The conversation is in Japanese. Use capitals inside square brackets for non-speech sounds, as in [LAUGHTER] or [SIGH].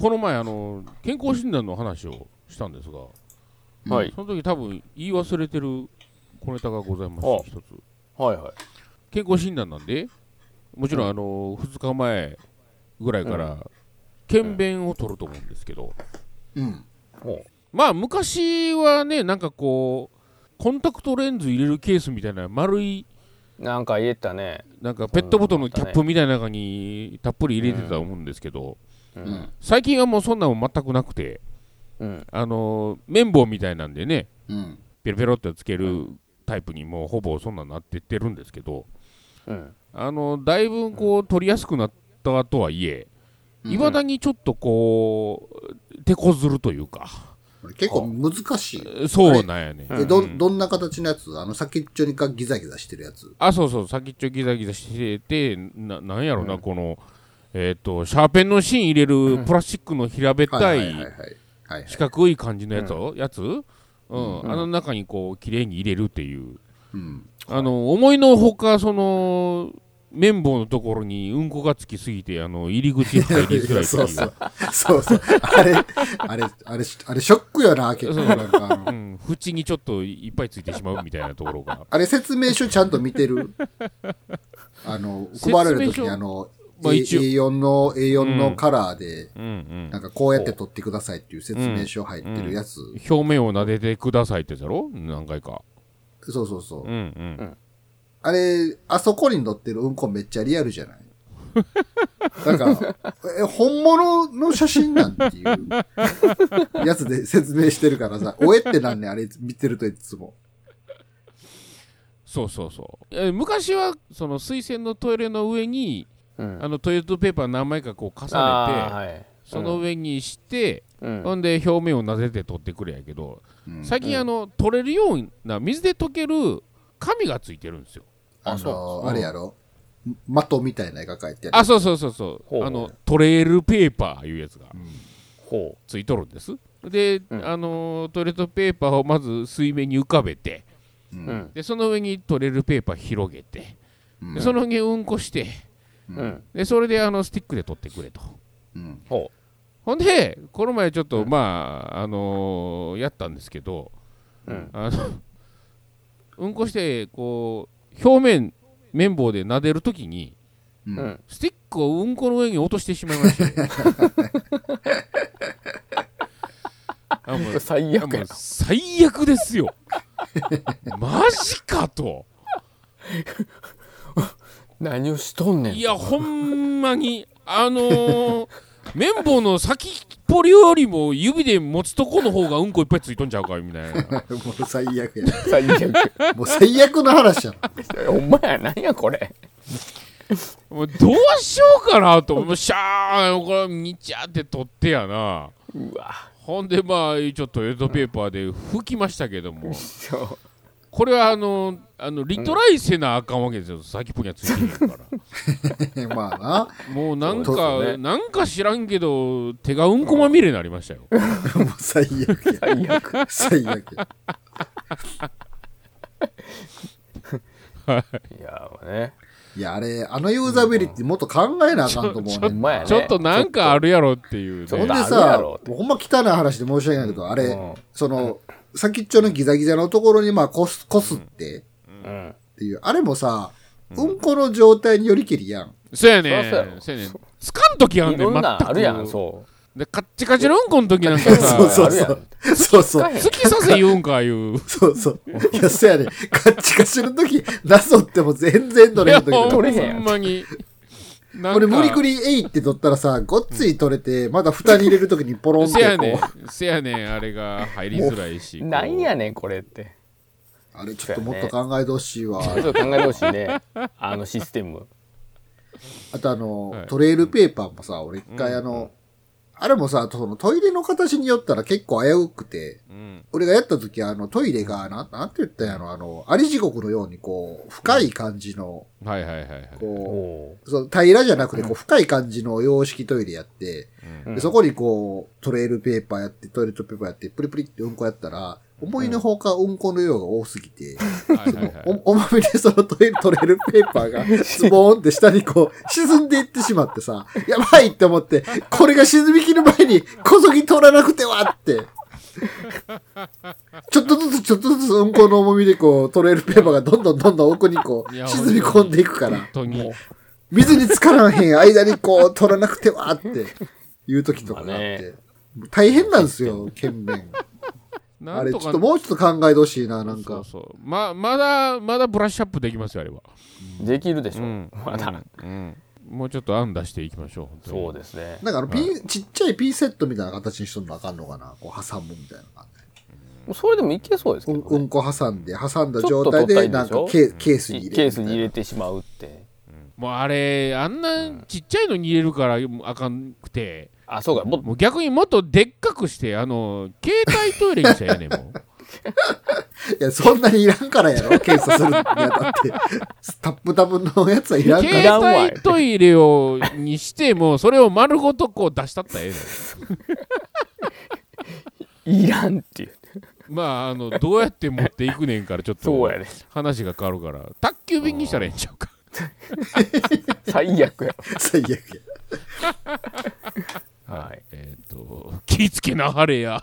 この前あの健康診断の話をしたんですがはい。その時多分言い忘れてる小ネタがございまして一つはいはい。健康診断なんでもちろんあの2日前ぐらいから検便を取ると思うんですけどうん。ほまあ昔はねなんかこうコンタクトレンズ入れるケースみたいな丸いう。なんか言えたね。なんかペットボトルのキャップみたいな中にたっぷり入れてたと思うんですけど、ううんん。最近はもうそんなの全くなくてうん。あの綿棒みたいなんでねうん。ペロペロってつけるタイプにもうほぼそんなになってってるんですけどうん。あのだいぶこう取りやすくなったとはいえうんいまだにちょっとこう手こずるというか結構難しい。そうなんやねえ、ど、うんどんな形のやつ？あの、先っちょにかギザギザしてるやつ。あそうそう先っちょギザギザしててななんやろな、このえっ、とシャーペンの芯入れるプラスチックの平べったはい四角い感じのやつ？を、やつ、うん。あの中にこう綺麗に入れるっていう。うん。あの思いのほかその綿棒のところにうんこがつきすぎてあの入り口入りづらいってそいう。[LAUGHS] うそう。そうそう。あれ、あれ、あれ、あれ、ショックよな、結構。なんかうん、縁にちょっといっぱいついてしまうみたいなところが。あれ、説明書ちゃんと見てる？あの、配られるときに、あの、まあ一応。A4 の、A4 のカラーで、うんうん。なんかこうやって撮ってくださいっていう説明書入ってるやつ。表面を撫でてくださいってやつやろ？何回か。そうそうそう。うんうん。あれ、あそこに載ってるうんこめっちゃリアルじゃない？[LAUGHS] なんか、え、本物の写真なんていうやつで説明してるからさ、[LAUGHS] おえってなんねんあれ見てるといつも。そうそうそう。え昔はその水洗のトイレの上にうん。あのトイレットペーパー何枚かこう重ねて、はい。その上にして、うん。ほんで表面を撫でて取ってくれやけど、うん。最近あの取れるような水で溶ける紙がついてるんですよ。ああそう。の、あれやろ？的みたいな絵が描いてある。あそうそうそうそう。ほう。あのトレールペーパーいうやつがほついとるんです。で、うん。あのトイレットペーパーをまず水面に浮かべて。でその上にトレールペーパー広げてうん。でその上にうんこしてうん。でそれであのスティックで取ってくれとうんほほんでこの前ちょっと、まああのーやったんですけどう。うん。あのうんこしてこう表面綿棒で撫でるときにううんん。スティックをうんこの上に落としてしまいまして [LAUGHS] あもう最悪最悪ですよマジかとな。何をしとんねん。いやほんまにあのー、[LAUGHS] 綿棒の先っぽりよりも指で持つとこの方がうんこいっぱいついとんちゃうかみたいな [LAUGHS] もう最悪や。最悪。もう最悪の話やろ。ほんまや、何やこれ。もうどうしようかなともうシャーこれにちゃって取ってやなうわ。ほんでまあちょっとレッドペーパーで拭きましたけどもそう。これはあのあのリトライせなあかんわけですよ。先っぽにはついてへんから。[LAUGHS] まあな。もうなんか、ね。なんか知らんけど手がうんこまみれになりましたよ。[LAUGHS] もう最悪や。最悪。最悪。や。い。や、もうね。いや、あれ、あのユーザビリティもっと考えなあかんと思うね。ちょっとなんかあるやろっていうね。ほんでさ、ほんま汚い話で申し訳ないけど、あれ、うん。その、先っちょのギザギザのところにまあこす、こすってうん。っていう、あれもさ、うんこの状態によりけりやん。そうやねそらそうやねつかんときあんねんあるやん、そう。でカッチカチのうんこの時なんかそうさそうあるやんそう。そうそう。突き刺せ言うんかいうそうそう。いや、そやね。カッチカチの時、なぞっても全然取れへん時取れへんやんんまにこれ無理くりえいって取ったらさ、ごっつい取れて、まだ蓋に入れる時にポロンってこう。せやねんせやねんあれが入りづらいしなんやねん、これって。あれちょっともっと考えてほしいわ。ちょっと考えてほしいね。あのシステム。あとあの、はいトレイルペーパーもさ、俺一回あの、あれもさ、そのトイレの形によったら結構危うくて、うん。俺がやった時あのトイレが、ななんて言ったんやろ、あの、あり地獄のようにこう、深い感じの、はいはいはいはい。おこおう、そう平らじゃなくてこう深い感じの洋式トイレやって、うん。でそこにこう、トレイルペーパーやって、トイレットペーパーやって、プリプリってうんこやったら、思いのほかうんこの量が多すぎて、はいはいはいお、おまみでそのトイレトレールペーパーが [LAUGHS] ズボーンって下にこう沈んでいってしまってさ、やばいって思って、これが沈み切る前にこそぎ取らなくてはって。ちょっとずつちょっとずつうんこの重みでこうトレールペーパーがどんどんどんどん奥にこいうや沈み込んでいくから、本当に水に浸からへん間にこう取らなくてはっていう時とかがあって。大変なんですよ、剣弁。あれ、ちょっともうちょっと考えてほしいな、なんか。そうそうままだまだブラッシュアップできますよあれは。できるでしょ、うん。まだ、うん。もうちょっと案出していきましょう本当に。そうですね。なんかあの、ピン、ちっちゃいピンセットみたいな形にしとんのあかんのかなこう挟むみたいな感じ。それでもいけそうですけど、ね。うんうんこ挟んで、挟んだ状態で、なんかケケースに入れ。ケースに入れてしまうってもうあれあんなちっちゃいのに入れるからあかんくて。あそうか。もっもう逆にもっとでっかくしてあの携帯トイレにしたらええねんもう。[LAUGHS] いや、そんなにいらんからやろ、検査するにあたって。タップタプのやつはいらんから。携帯トイレをにしてもそれを丸ごとこう出したったらええのいらんっていう。まああのどうやって持っていくねんからちょっとそうやね。話が変わるから。宅急便にしたらええんちゃうか [LAUGHS] 最悪や最悪や。はいえっ、と気ぃつけなはれや